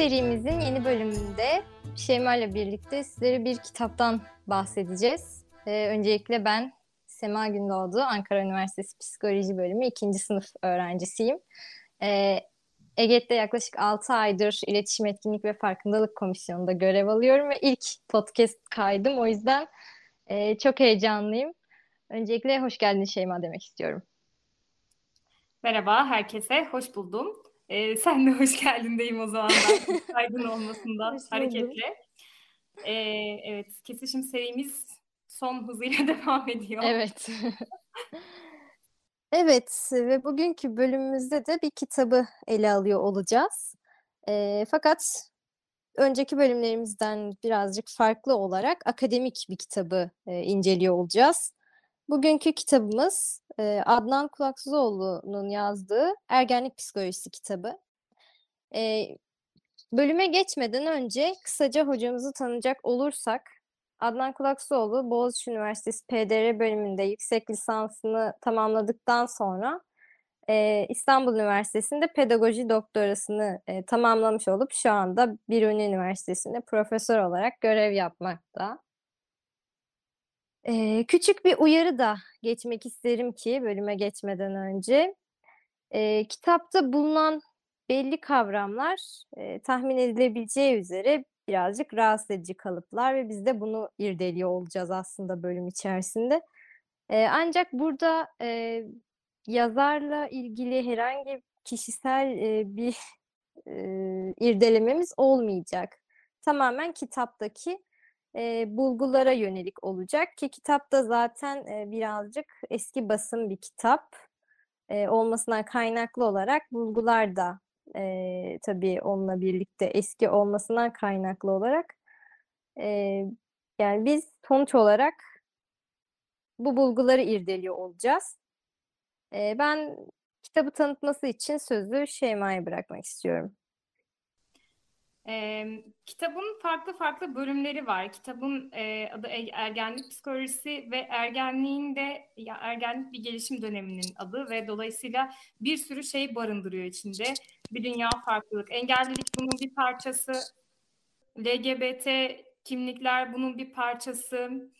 Serimizin yeni bölümünde Şeyma ile birlikte sizlere bir kitaptan bahsedeceğiz. Ee, öncelikle ben Sema Gündoğdu, Ankara Üniversitesi Psikoloji Bölümü 2. sınıf öğrencisiyim. Ee, EGET'te yaklaşık 6 aydır İletişim Etkinlik ve Farkındalık Komisyonu'nda görev alıyorum ve ilk podcast kaydım. O yüzden e, çok heyecanlıyım. Öncelikle hoş geldin Şeyma demek istiyorum. Merhaba herkese, hoş buldum. Ee, sen de hoş geldin deyim o zaman ben kaydın olmasından hareketle. Ee, evet, kesişim serimiz son hızıyla devam ediyor. Evet. evet ve bugünkü bölümümüzde de bir kitabı ele alıyor olacağız. E, fakat önceki bölümlerimizden birazcık farklı olarak akademik bir kitabı e, inceliyor olacağız. Bugünkü kitabımız Adnan Kulaksızoğlu'nun yazdığı Ergenlik Psikolojisi kitabı. Bölüme geçmeden önce kısaca hocamızı tanıyacak olursak Adnan Kulaksoğlu Boğaziçi Üniversitesi PDR bölümünde yüksek lisansını tamamladıktan sonra İstanbul Üniversitesi'nde pedagoji doktorasını tamamlamış olup şu anda Biruni Üniversitesi'nde profesör olarak görev yapmakta. E, küçük bir uyarı da geçmek isterim ki bölüme geçmeden önce. E, kitapta bulunan belli kavramlar e, tahmin edilebileceği üzere birazcık rahatsız edici kalıplar ve biz de bunu irdeliyor olacağız aslında bölüm içerisinde. E, ancak burada e, yazarla ilgili herhangi kişisel e, bir e, irdelememiz olmayacak. Tamamen kitaptaki e, bulgulara yönelik olacak ki kitap da zaten e, birazcık eski basım bir kitap e, olmasından kaynaklı olarak bulgular da e, tabii onunla birlikte eski olmasından kaynaklı olarak e, yani biz sonuç olarak bu bulguları irdeliyor olacağız. E, ben kitabı tanıtması için sözü Şeyma'ya bırakmak istiyorum. E, kitabın farklı farklı bölümleri var. Kitabın e, adı Ergenlik Psikolojisi ve ergenliğin de ya ergenlik bir gelişim döneminin adı ve dolayısıyla bir sürü şey barındırıyor içinde. Bir dünya farklılık. Engellilik bunun bir parçası. LGBT kimlikler bunun bir parçası.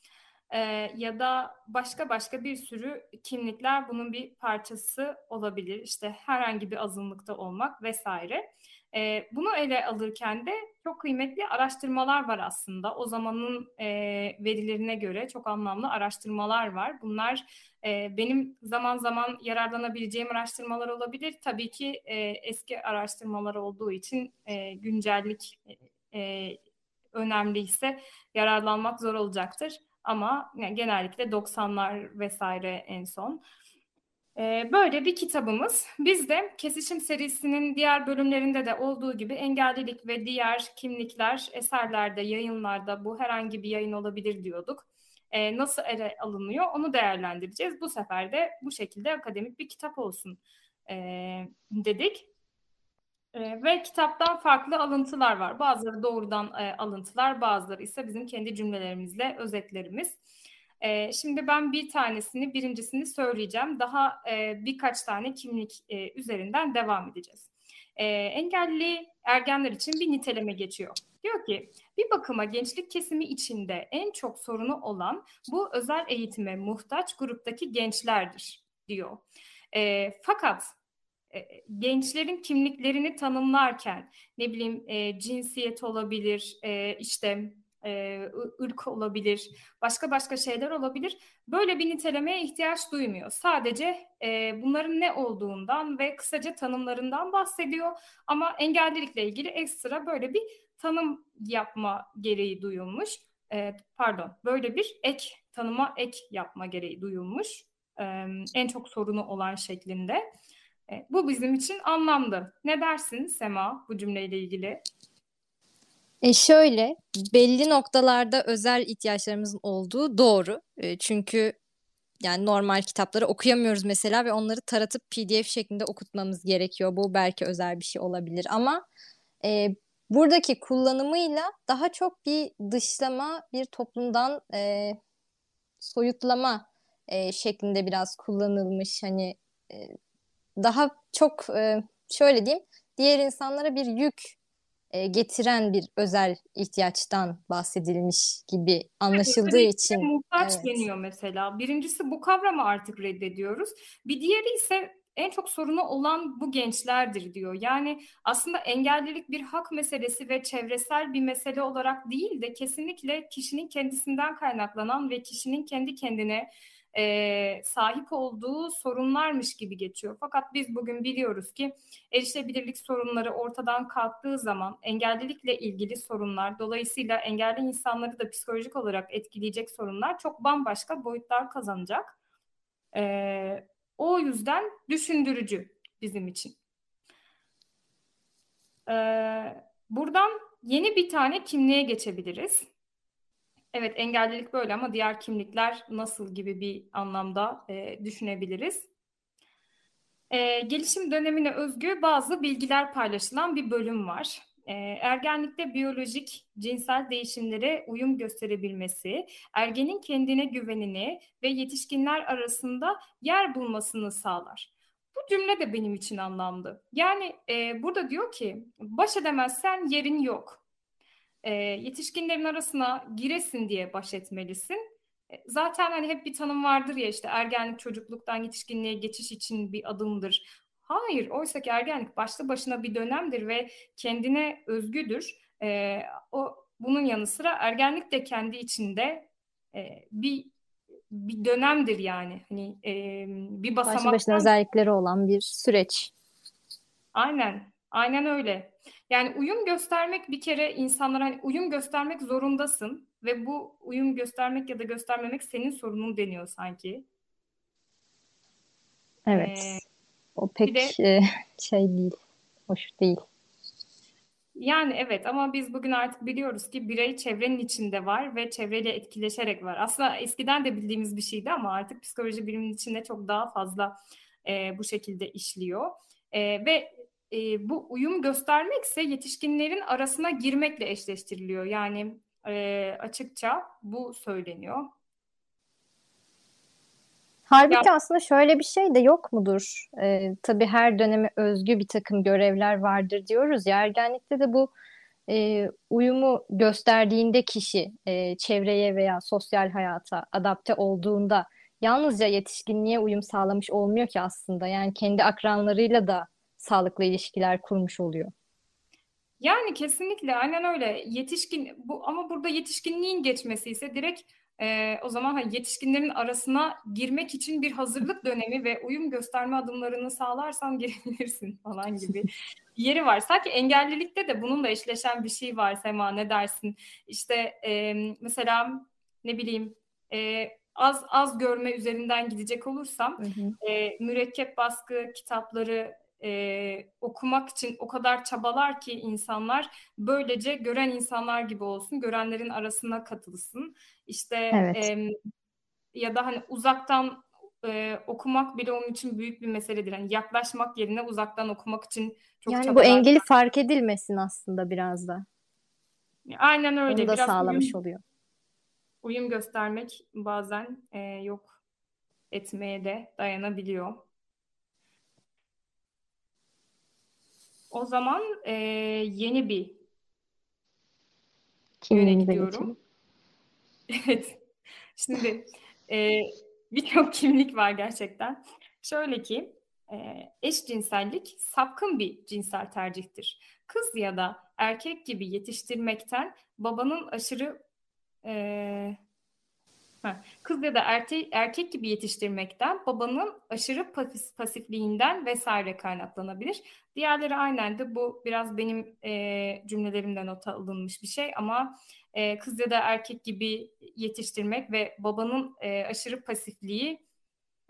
E, ya da başka başka bir sürü kimlikler bunun bir parçası olabilir. İşte herhangi bir azınlıkta olmak vesaire. E, bunu ele alırken de çok kıymetli araştırmalar var aslında. O zamanın e, verilerine göre çok anlamlı araştırmalar var. Bunlar e, benim zaman zaman yararlanabileceğim araştırmalar olabilir. Tabii ki e, eski araştırmalar olduğu için e, güncellik e, önemliyse yararlanmak zor olacaktır. Ama yani genellikle 90'lar vesaire en son. Ee, böyle bir kitabımız. Biz de Kesişim serisinin diğer bölümlerinde de olduğu gibi engellilik ve diğer kimlikler eserlerde, yayınlarda bu herhangi bir yayın olabilir diyorduk. Ee, nasıl ele alınıyor onu değerlendireceğiz. Bu sefer de bu şekilde akademik bir kitap olsun e, dedik. Ve kitaptan farklı alıntılar var. Bazıları doğrudan e, alıntılar, bazıları ise bizim kendi cümlelerimizle özetlerimiz. E, şimdi ben bir tanesini, birincisini söyleyeceğim. Daha e, birkaç tane kimlik e, üzerinden devam edeceğiz. E, engelli ergenler için bir niteleme geçiyor. Diyor ki bir bakıma gençlik kesimi içinde en çok sorunu olan bu özel eğitime muhtaç gruptaki gençlerdir diyor. E, fakat e, gençlerin kimliklerini tanımlarken ne bileyim e, cinsiyet olabilir, e, işte ırk olabilir, başka başka şeyler olabilir. Böyle bir nitelemeye ihtiyaç duymuyor. Sadece bunların ne olduğundan ve kısaca tanımlarından bahsediyor. Ama engellilikle ilgili ekstra böyle bir tanım yapma gereği duyulmuş. Pardon, böyle bir ek tanıma ek yapma gereği duyulmuş. En çok sorunu olan şeklinde. Bu bizim için anlamlı. Ne dersin Sema bu cümleyle ilgili? E şöyle belli noktalarda özel ihtiyaçlarımızın olduğu doğru. E, çünkü yani normal kitapları okuyamıyoruz mesela ve onları taratıp PDF şeklinde okutmamız gerekiyor. Bu belki özel bir şey olabilir ama e, buradaki kullanımıyla daha çok bir dışlama, bir toplumdan e, soyutlama e, şeklinde biraz kullanılmış. Hani e, daha çok e, şöyle diyeyim, diğer insanlara bir yük e, getiren bir özel ihtiyaçtan bahsedilmiş gibi anlaşıldığı Evet, için. muhtaç Evet. deniyor mesela. Birincisi bu kavramı artık reddediyoruz. Bir diğeri ise en çok sorunu olan bu gençlerdir diyor. Yani aslında engellilik bir hak meselesi ve çevresel bir mesele olarak değil de kesinlikle kişinin kendisinden kaynaklanan ve kişinin kendi kendine e, sahip olduğu sorunlarmış gibi geçiyor. Fakat biz bugün biliyoruz ki erişebilirlik sorunları ortadan kalktığı zaman engellilikle ilgili sorunlar, dolayısıyla engelli insanları da psikolojik olarak etkileyecek sorunlar çok bambaşka boyutlar kazanacak. E, o yüzden düşündürücü bizim için. E, buradan yeni bir tane kimliğe geçebiliriz. Evet engellilik böyle ama diğer kimlikler nasıl gibi bir anlamda e, düşünebiliriz. E, gelişim dönemine özgü bazı bilgiler paylaşılan bir bölüm var. E, ergenlikte biyolojik cinsel değişimlere uyum gösterebilmesi, ergenin kendine güvenini ve yetişkinler arasında yer bulmasını sağlar. Bu cümle de benim için anlamlı. Yani e, burada diyor ki baş edemezsen yerin yok e, yetişkinlerin arasına giresin diye baş etmelisin. E, zaten hani hep bir tanım vardır ya işte ergenlik çocukluktan yetişkinliğe geçiş için bir adımdır. Hayır, oysa ki ergenlik başlı başına bir dönemdir ve kendine özgüdür. E, o bunun yanı sıra ergenlik de kendi içinde e, bir bir dönemdir yani. Hani e, bir. Başlı başına özellikleri olan bir süreç. Aynen, aynen öyle. Yani uyum göstermek bir kere insanlara hani uyum göstermek zorundasın ve bu uyum göstermek ya da göstermemek senin sorunun deniyor sanki. Evet. Ee, o pek de, e, şey değil, hoş değil. Yani evet ama biz bugün artık biliyoruz ki birey çevrenin içinde var ve çevreyle etkileşerek var. Aslında eskiden de bildiğimiz bir şeydi ama artık psikoloji biliminin içinde çok daha fazla e, bu şekilde işliyor. E, ve e, bu uyum göstermekse yetişkinlerin arasına girmekle eşleştiriliyor. Yani e, açıkça bu söyleniyor. Halbuki ya, aslında şöyle bir şey de yok mudur? Ee, tabii her döneme özgü bir takım görevler vardır diyoruz ya. Ergenlikte de bu e, uyumu gösterdiğinde kişi e, çevreye veya sosyal hayata adapte olduğunda yalnızca yetişkinliğe uyum sağlamış olmuyor ki aslında. Yani kendi akranlarıyla da sağlıklı ilişkiler kurmuş oluyor. Yani kesinlikle aynen öyle. Yetişkin bu ama burada yetişkinliğin geçmesi ise direkt e, o zaman hani yetişkinlerin arasına girmek için bir hazırlık dönemi ve uyum gösterme adımlarını sağlarsan girebilirsin falan gibi yeri var. Sanki engellilikte de bununla eşleşen bir şey var Sema ne dersin? İşte e, mesela ne bileyim e, az az görme üzerinden gidecek olursam hı hı. E, mürekkep baskı kitapları e, okumak için o kadar çabalar ki insanlar böylece gören insanlar gibi olsun, görenlerin arasına katılsın. İşte evet. e, ya da hani uzaktan e, okumak bile onun için büyük bir meseledir. Yani yaklaşmak yerine uzaktan okumak için çok yani çabalar. bu engeli fark edilmesin aslında biraz da. Aynen öyle. Onu da biraz sağlamış uyum, oluyor. Uyum göstermek bazen e, yok etmeye de dayanabiliyor. O zaman e, yeni bir yöne gidiyorum. evet. Şimdi e, birçok kimlik var gerçekten. Şöyle ki e, eşcinsellik sapkın bir cinsel tercihtir. Kız ya da erkek gibi yetiştirmekten babanın aşırı e, Kız ya da erkek, erkek gibi yetiştirmekten, babanın aşırı pasif, pasifliğinden vesaire kaynaklanabilir. Diğerleri aynen de bu biraz benim e, cümlelerimden not alınmış bir şey ama e, kız ya da erkek gibi yetiştirmek ve babanın e, aşırı pasifliği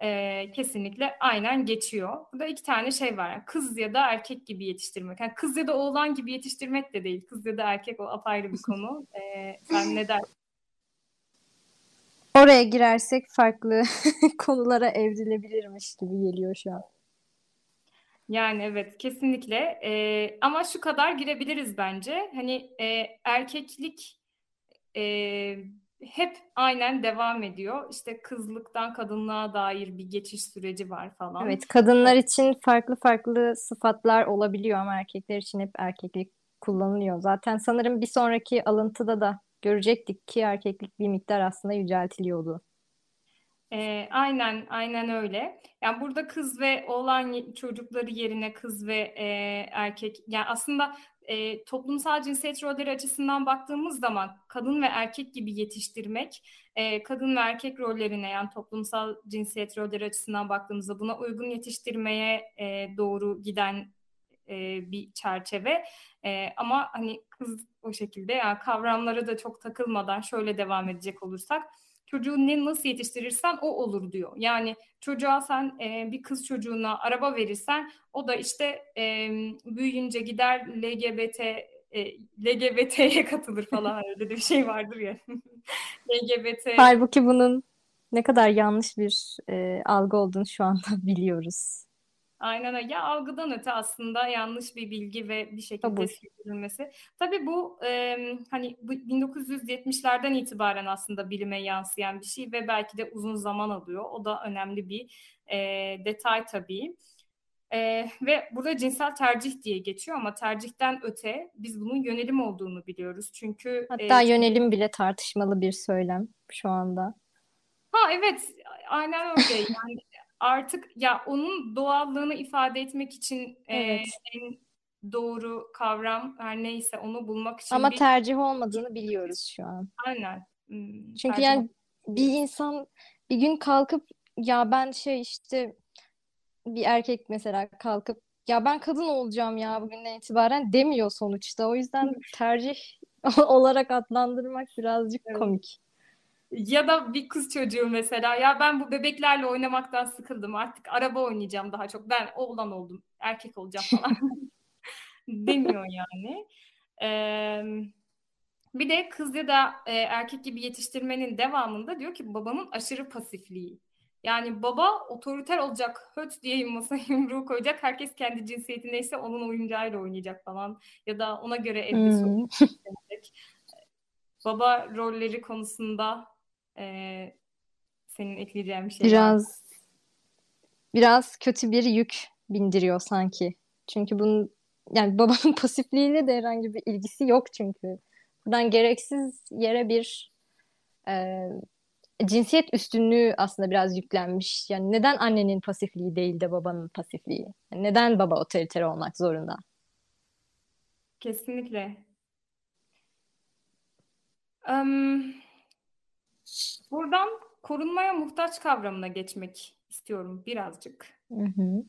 e, kesinlikle aynen geçiyor. Burada iki tane şey var. Yani kız ya da erkek gibi yetiştirmek. Yani kız ya da oğlan gibi yetiştirmek de değil. Kız ya da erkek o apayrı bir konu. E, sen ne dersin? Oraya girersek farklı konulara evrilebilirmiş gibi geliyor şu an. Yani evet kesinlikle e, ama şu kadar girebiliriz bence. Hani e, erkeklik e, hep aynen devam ediyor. İşte kızlıktan kadınlığa dair bir geçiş süreci var falan. Evet, kadınlar için farklı farklı sıfatlar olabiliyor ama erkekler için hep erkeklik kullanılıyor. Zaten sanırım bir sonraki alıntıda da görecektik ki erkeklik bir miktar aslında yüceltiliyordu. E, aynen, aynen öyle. Yani burada kız ve oğlan çocukları yerine kız ve e, erkek, yani aslında e, toplumsal cinsiyet rolleri açısından baktığımız zaman kadın ve erkek gibi yetiştirmek, e, kadın ve erkek rollerine yani toplumsal cinsiyet rolleri açısından baktığımızda buna uygun yetiştirmeye e, doğru giden e, bir çerçeve. E, ama hani kız o şekilde yani kavramlara da çok takılmadan şöyle devam edecek olursak çocuğu ne nasıl yetiştirirsen o olur diyor. Yani çocuğa sen e, bir kız çocuğuna araba verirsen o da işte e, büyüyünce gider LGBT e, LGBT'ye katılır falan öyle bir şey vardır ya. LGBT. Halbuki bunun ne kadar yanlış bir e, algı olduğunu şu anda biliyoruz. Aynen öyle. Ya algıdan öte aslında yanlış bir bilgi ve bir şekilde sürdürülmesi. Tabii bu e, hani bu 1970'lerden itibaren aslında bilime yansıyan bir şey ve belki de uzun zaman alıyor. O da önemli bir e, detay tabii. E, ve burada cinsel tercih diye geçiyor ama tercihten öte biz bunun yönelim olduğunu biliyoruz. Çünkü Hatta e, yönelim bile tartışmalı bir söylem şu anda. ha evet aynen öyle yani artık ya onun doğallığını ifade etmek için e, Evet. en doğru kavram her neyse onu bulmak için Ama bir tercih olmadığını biliyoruz şu an. aynen hmm, Çünkü tercih yani bir insan bir gün kalkıp ya ben şey işte bir erkek mesela kalkıp ya ben kadın olacağım ya bugünden itibaren demiyor sonuçta. O yüzden tercih olarak adlandırmak birazcık Evet. komik. Ya da bir kız çocuğu mesela. Ya ben bu bebeklerle oynamaktan sıkıldım artık. Araba oynayacağım daha çok. Ben oğlan oldum. Erkek olacağım falan demiyor yani. Ee, bir de kız ya da e, erkek gibi yetiştirmenin devamında diyor ki babanın aşırı pasifliği. Yani baba otoriter olacak, höt diye masaya yumruğu koyacak, herkes kendi cinsiyeti neyse onun oyuncağıyla oynayacak falan. Ya da ona göre evde Hmm. Baba rolleri konusunda e, senin ekleyeceğin bir şey var? Biraz biraz kötü bir yük bindiriyor sanki. Çünkü bunun yani babanın pasifliğiyle de herhangi bir ilgisi yok çünkü. Buradan gereksiz yere bir e, cinsiyet üstünlüğü aslında biraz yüklenmiş. Yani neden annenin pasifliği değil de babanın pasifliği? Yani neden baba otoriter olmak zorunda? Kesinlikle. Em, buradan korunmaya muhtaç kavramına geçmek istiyorum birazcık. Hı hı.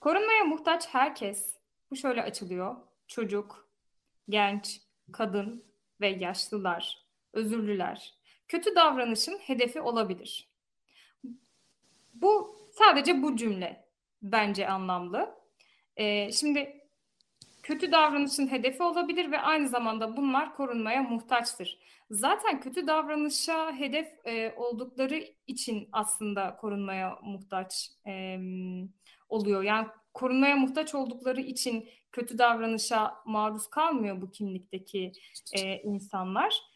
Korunmaya muhtaç herkes. Bu şöyle açılıyor. Çocuk, genç, kadın ve yaşlılar, özürlüler. Kötü davranışın hedefi olabilir. Bu sadece bu cümle bence anlamlı. Ee, şimdi kötü davranışın hedefi olabilir ve aynı zamanda bunlar korunmaya muhtaçtır. Zaten kötü davranışa hedef e, oldukları için aslında korunmaya muhtaç e, oluyor. Yani korunmaya muhtaç oldukları için kötü davranışa maruz kalmıyor bu kimlikteki e, insanlar.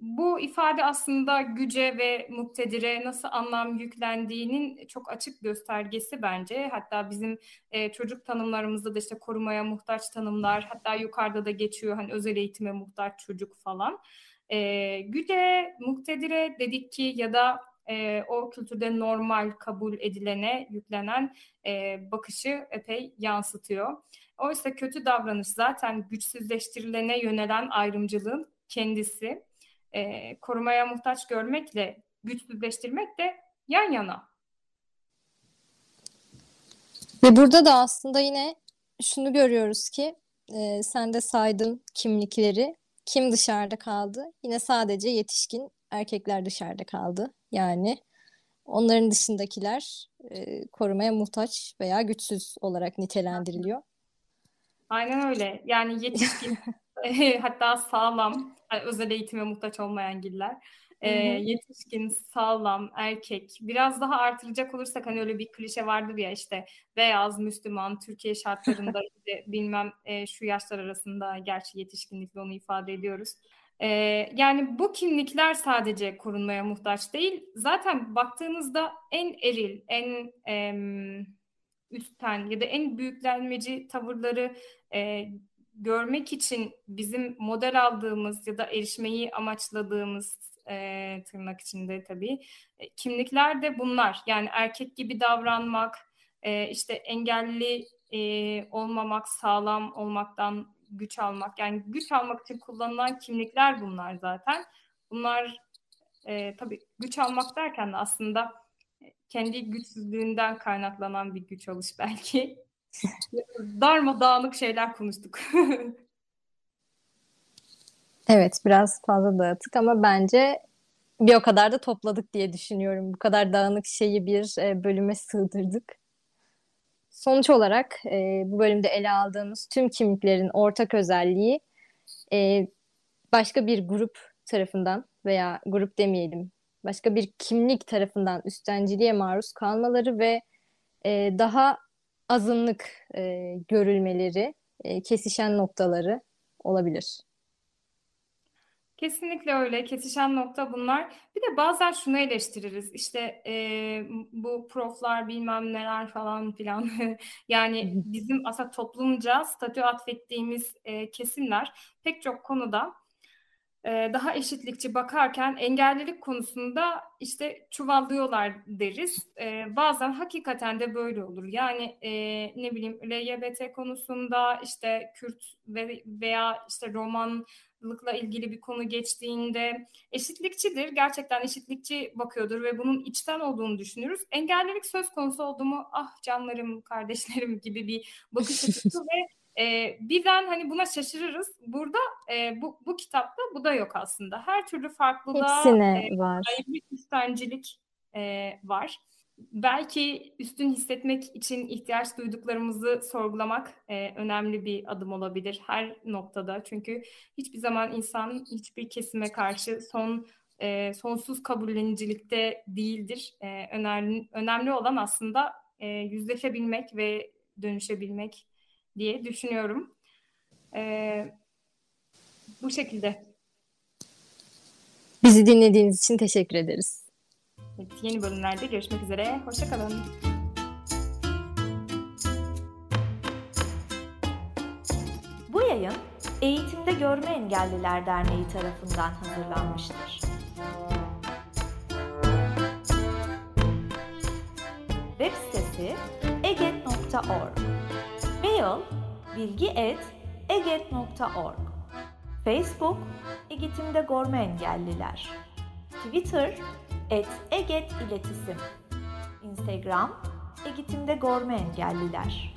Bu ifade aslında güce ve muktedire nasıl anlam yüklendiğinin çok açık göstergesi bence. Hatta bizim e, çocuk tanımlarımızda da işte korumaya muhtaç tanımlar, hatta yukarıda da geçiyor hani özel eğitime muhtaç çocuk falan. E, güce, muktedire dedik ki ya da e, o kültürde normal kabul edilene yüklenen e, bakışı epey yansıtıyor. Oysa kötü davranış zaten güçsüzleştirilene yönelen ayrımcılığın kendisi e, korumaya muhtaç görmekle güçsüzleştirmek de yan yana. Ve burada da aslında yine şunu görüyoruz ki e, sen de saydın kimlikleri. Kim dışarıda kaldı? Yine sadece yetişkin erkekler dışarıda kaldı. Yani Onların dışındakiler e, korumaya muhtaç veya güçsüz olarak nitelendiriliyor. Aynen öyle. Yani yetişkin hatta sağlam, yani özel eğitime muhtaç olmayan giller. E, yetişkin, sağlam, erkek. Biraz daha artıracak olursak hani öyle bir klişe vardır ya işte beyaz, Müslüman, Türkiye şartlarında işte bilmem e, şu yaşlar arasında gerçi yetişkinlikle onu ifade ediyoruz. E, yani bu kimlikler sadece korunmaya muhtaç değil. Zaten baktığınızda en eril, en e, üstten ya da en büyüklenmeci tavırları e, görmek için bizim model aldığımız ya da erişmeyi amaçladığımız e, tırnak içinde tabii e, kimlikler de bunlar. Yani erkek gibi davranmak, e, işte engelli e, olmamak, sağlam olmaktan güç almak. Yani güç almak için kullanılan kimlikler bunlar zaten. Bunlar e, tabii güç almak derken de aslında kendi güçsüzlüğünden kaynaklanan bir güç alış belki. Darmadağınık şeyler konuştuk. Evet, biraz fazla dağıttık ama bence bir o kadar da topladık diye düşünüyorum. Bu kadar dağınık şeyi bir e, bölüme sığdırdık. Sonuç olarak e, bu bölümde ele aldığımız tüm kimliklerin ortak özelliği e, başka bir grup tarafından veya grup demeyelim, başka bir kimlik tarafından üstenciliğe maruz kalmaları ve e, daha azınlık e, görülmeleri, e, kesişen noktaları olabilir. Kesinlikle öyle. Kesişen nokta bunlar. Bir de bazen şunu eleştiririz. İşte e, bu proflar bilmem neler falan filan. yani bizim aslında toplumca statü atfettiğimiz e, kesimler pek çok konuda daha eşitlikçi bakarken engellilik konusunda işte çuvallıyorlar deriz. E, bazen hakikaten de böyle olur. Yani e, ne bileyim LGBT konusunda işte Kürt ve veya işte Roman lıkla ilgili bir konu geçtiğinde eşitlikçidir. Gerçekten eşitlikçi bakıyordur ve bunun içten olduğunu düşünürüz. Engellilik söz konusu oldu mu ah canlarım, kardeşlerim gibi bir bakış açısı ve e, birden hani buna şaşırırız. Burada e, bu, bu kitapta bu da yok aslında. Her türlü farklılığa Hepsine e, var. üstencilik e, var belki üstün hissetmek için ihtiyaç duyduklarımızı sorgulamak e, önemli bir adım olabilir her noktada. Çünkü hiçbir zaman insan hiçbir kesime karşı son e, sonsuz kabullenicilikte değildir. E, önemli, önemli olan aslında e, yüzleşebilmek ve dönüşebilmek diye düşünüyorum. E, bu şekilde. Bizi dinlediğiniz için teşekkür ederiz. Evet, yeni bölümlerde görüşmek üzere. Hoşçakalın. Bu yayın Eğitimde Görme Engelliler Derneği tarafından hazırlanmıştır. Web sitesi eget.org Mail bilgi.eget.org Facebook Eğitimde Görme Engelliler. Twitter et Eget İletisim Instagram Eğitimde Gorme Engelliler